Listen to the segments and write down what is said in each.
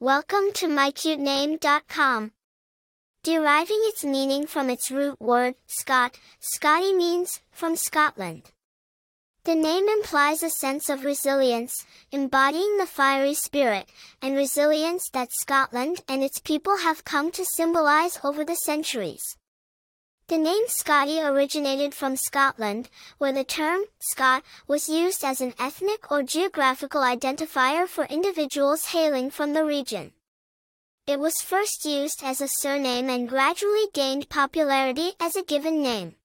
Welcome to mycutename.com. Deriving its meaning from its root word, Scot, Scottie means, from Scotland. The name implies a sense of resilience, embodying the fiery spirit and resilience that Scotland and its people have come to symbolize over the centuries. The name Scottie originated from Scotland, where the term Scot was used as an ethnic or geographical identifier for individuals hailing from the region. It was first used as a surname and gradually gained popularity as a given name.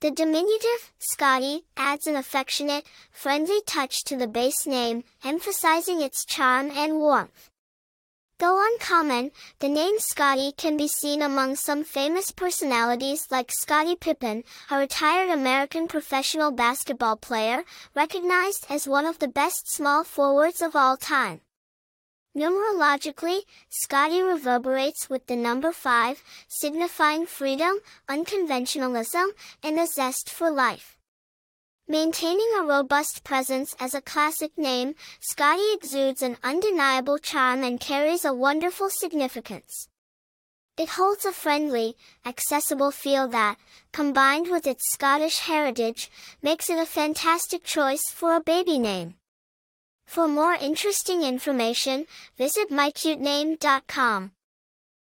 The diminutive, Scottie, adds an affectionate, friendly touch to the base name, emphasizing its charm and warmth. Though uncommon, the name Scottie can be seen among some famous personalities like Scottie Pippen, a retired American professional basketball player, recognized as one of the best small forwards of all time. Numerologically, Scottie reverberates with the number 5, signifying freedom, unconventionalism, and a zest for life. Maintaining a robust presence as a classic name, Scottie exudes an undeniable charm and carries a wonderful significance. It holds a friendly, accessible feel that, combined with its Scottish heritage, makes it a fantastic choice for a baby name. For more interesting information, visit mycutename.com.